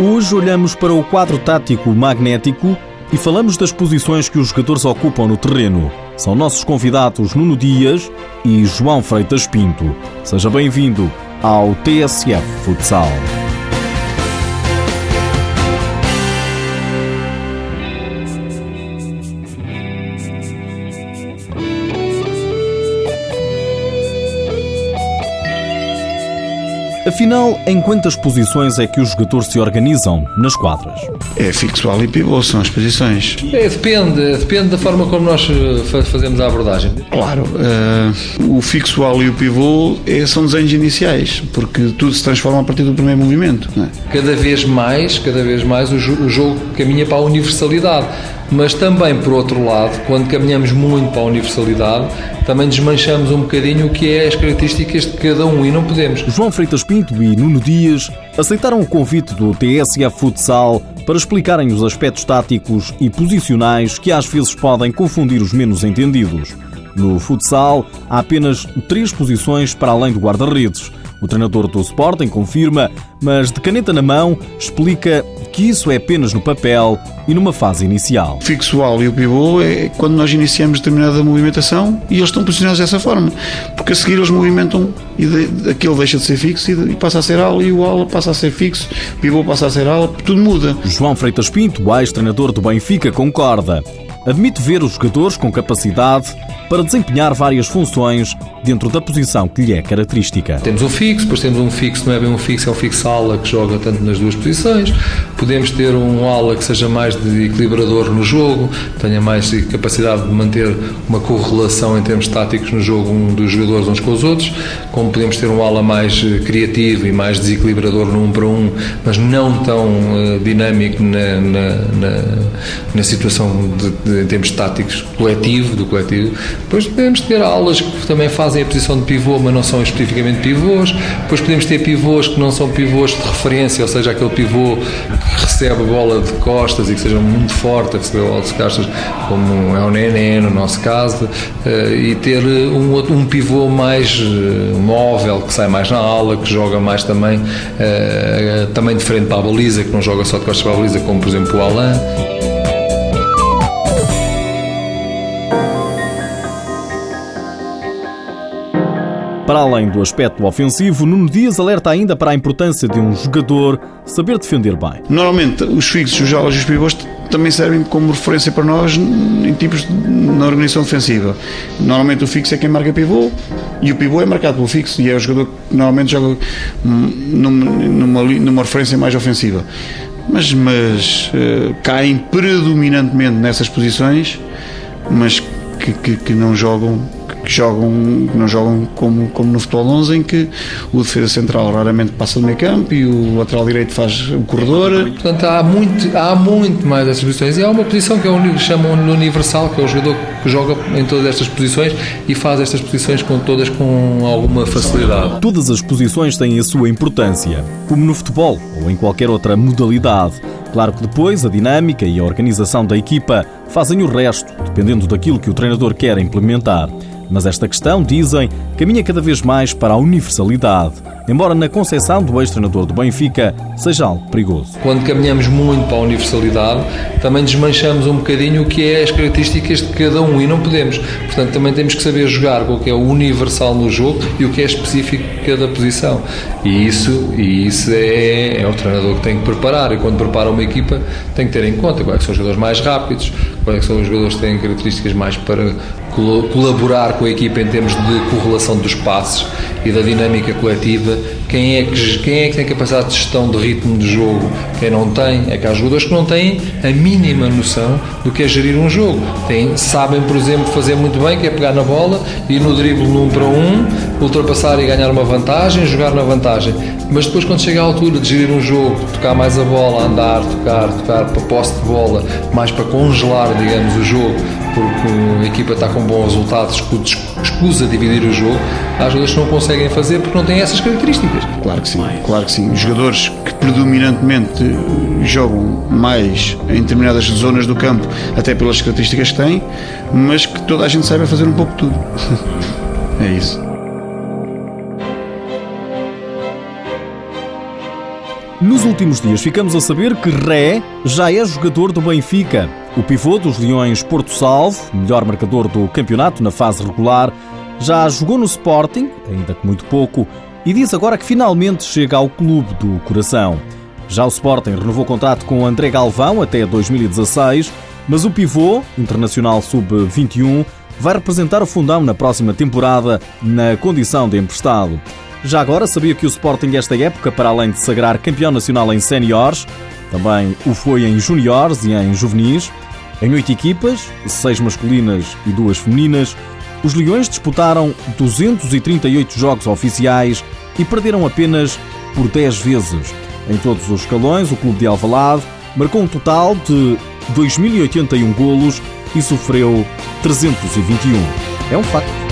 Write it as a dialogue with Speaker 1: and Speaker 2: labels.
Speaker 1: Hoje olhamos para o quadro tático magnético e falamos das posições que os jogadores ocupam no terreno. São nossos convidados Nuno Dias e João Freitas Pinto. Seja bem-vindo ao TSF Futsal. Afinal, em quantas posições é que os jogadores se organizam nas quadras?
Speaker 2: É fixo e pivô, são as posições.
Speaker 3: É, depende, depende da forma como nós eh, fazemos a abordagem.
Speaker 2: Claro, uh, o fixo e o pivô é, são desenhos iniciais, porque tudo se transforma a partir do primeiro movimento. É?
Speaker 3: Cada vez mais, cada vez mais o, o jogo caminha para a universalidade mas também, por outro lado, quando caminhamos muito para a universalidade, também desmanchamos um bocadinho o que é as características de cada um e não podemos.
Speaker 1: João Freitas Pinto e Nuno Dias aceitaram o convite do TSF Futsal para explicarem os aspectos táticos e posicionais que às vezes podem confundir os menos entendidos. No futsal, há apenas três posições para além do guarda-redes. O treinador do Sporting confirma, mas de caneta na mão explica que isso é apenas no papel e numa fase inicial.
Speaker 2: O fixual e o pivô é quando nós iniciamos determinada movimentação e eles estão posicionados dessa forma, porque a seguir eles movimentam e de, aquele deixa de ser fixo e, e passa a ser ala e o ala passa a ser fixo, o pivô passa a ser ala, tudo muda.
Speaker 1: João Freitas Pinto, ex-treinador do Benfica, concorda. Admite ver os jogadores com capacidade para desempenhar várias funções dentro da posição que lhe é característica.
Speaker 3: Temos um fixo, depois temos um fixo, não é bem um fixo, é um fixo ala que joga tanto nas duas posições. Podemos ter um ala que seja mais de equilibrador no jogo, tenha mais capacidade de manter uma correlação em termos táticos no jogo um dos jogadores uns com os outros, como podemos ter um ala mais eh, criativo e mais desequilibrador no um para um, mas não tão uh, dinâmico na, na, na, na situação de, de, em termos táticos coletivo, do coletivo. Depois podemos ter alas que também fazem a posição de pivô, mas não são especificamente pivôs. Depois podemos ter pivôs que não são pivôs de referência, ou seja, aquele pivô que recebe a bola de costas e que seja muito forte a receber a bola de costas, como é o Nené no nosso caso, eh, e ter um, um pivô mais eh, móvel, que sai mais na ala, que joga mais também, eh, também diferente para a baliza, que não joga só de costas para a baliza, como por exemplo o Alain.
Speaker 1: Para além do aspecto ofensivo, Nuno Dias alerta ainda para a importância de um jogador saber defender bem.
Speaker 2: Normalmente, os fixos, os alas e os pivôs também servem como referência para nós em tipos de, na organização defensiva. Normalmente o fixo é quem marca pivô e o pivô é marcado pelo fixo e é o jogador que normalmente joga numa, numa, numa referência mais ofensiva. Mas, mas uh, caem predominantemente nessas posições, mas que, que, que não jogam que jogam, não jogam como, como no futebol 11, em que o defesa central raramente passa do meio campo e o lateral direito faz o corredor.
Speaker 3: Portanto, há muito, há muito mais essas posições. E há uma posição que é um, chamam no universal, que é o jogador que joga em todas estas posições e faz estas posições com todas com alguma facilidade.
Speaker 1: Todas as posições têm a sua importância, como no futebol ou em qualquer outra modalidade. Claro que depois a dinâmica e a organização da equipa fazem o resto, dependendo daquilo que o treinador quer implementar. Mas esta questão, dizem, caminha cada vez mais para a universalidade, embora na concepção do ex-treinador do Benfica seja algo perigoso.
Speaker 3: Quando caminhamos muito para a universalidade, também desmanchamos um bocadinho o que é as características de cada um e não podemos. Portanto, também temos que saber jogar com o que é universal no jogo e o que é específico de cada posição. E isso, e isso é, é o treinador que tem que preparar. E quando prepara uma equipa, tem que ter em conta quais são os jogadores mais rápidos, quais são os jogadores que têm características mais para colaborar com a equipa em termos de correlação dos passos e da dinâmica coletiva. Quem é, que, quem é que tem capacidade de gestão de ritmo de jogo? Quem não tem? É que há jogadores que não têm a mínima noção do que é gerir um jogo. Tem, sabem, por exemplo, fazer muito bem, que é pegar na bola, ir no drible num para um, ultrapassar e ganhar uma vantagem, jogar na vantagem. Mas depois, quando chega à altura de gerir um jogo, tocar mais a bola, andar, tocar, tocar para posse de bola, mais para congelar, digamos, o jogo, porque a equipa está com bons resultados, escusa dividir o jogo, jogadores que não conseguem fazer porque não têm essas características.
Speaker 2: Claro que sim, claro que sim. Jogadores que predominantemente jogam mais em determinadas zonas do campo, até pelas características que têm, mas que toda a gente saiba fazer um pouco tudo. é isso.
Speaker 1: Nos últimos dias ficamos a saber que Ré já é jogador do Benfica. O pivô dos Leões Porto Salvo, melhor marcador do campeonato na fase regular, já jogou no Sporting, ainda que muito pouco, e diz agora que finalmente chega ao clube do coração. Já o Sporting renovou contrato com André Galvão até 2016, mas o pivô, internacional sub-21, vai representar o fundão na próxima temporada na condição de emprestado. Já agora sabia que o Sporting esta época, para além de sagrar campeão nacional em séniores, também o foi em juniores e em juvenis. Em oito equipas, seis masculinas e duas femininas, os Leões disputaram 238 jogos oficiais e perderam apenas por 10 vezes. Em todos os escalões, o clube de Alvalade marcou um total de 2.081 golos e sofreu 321. É um facto.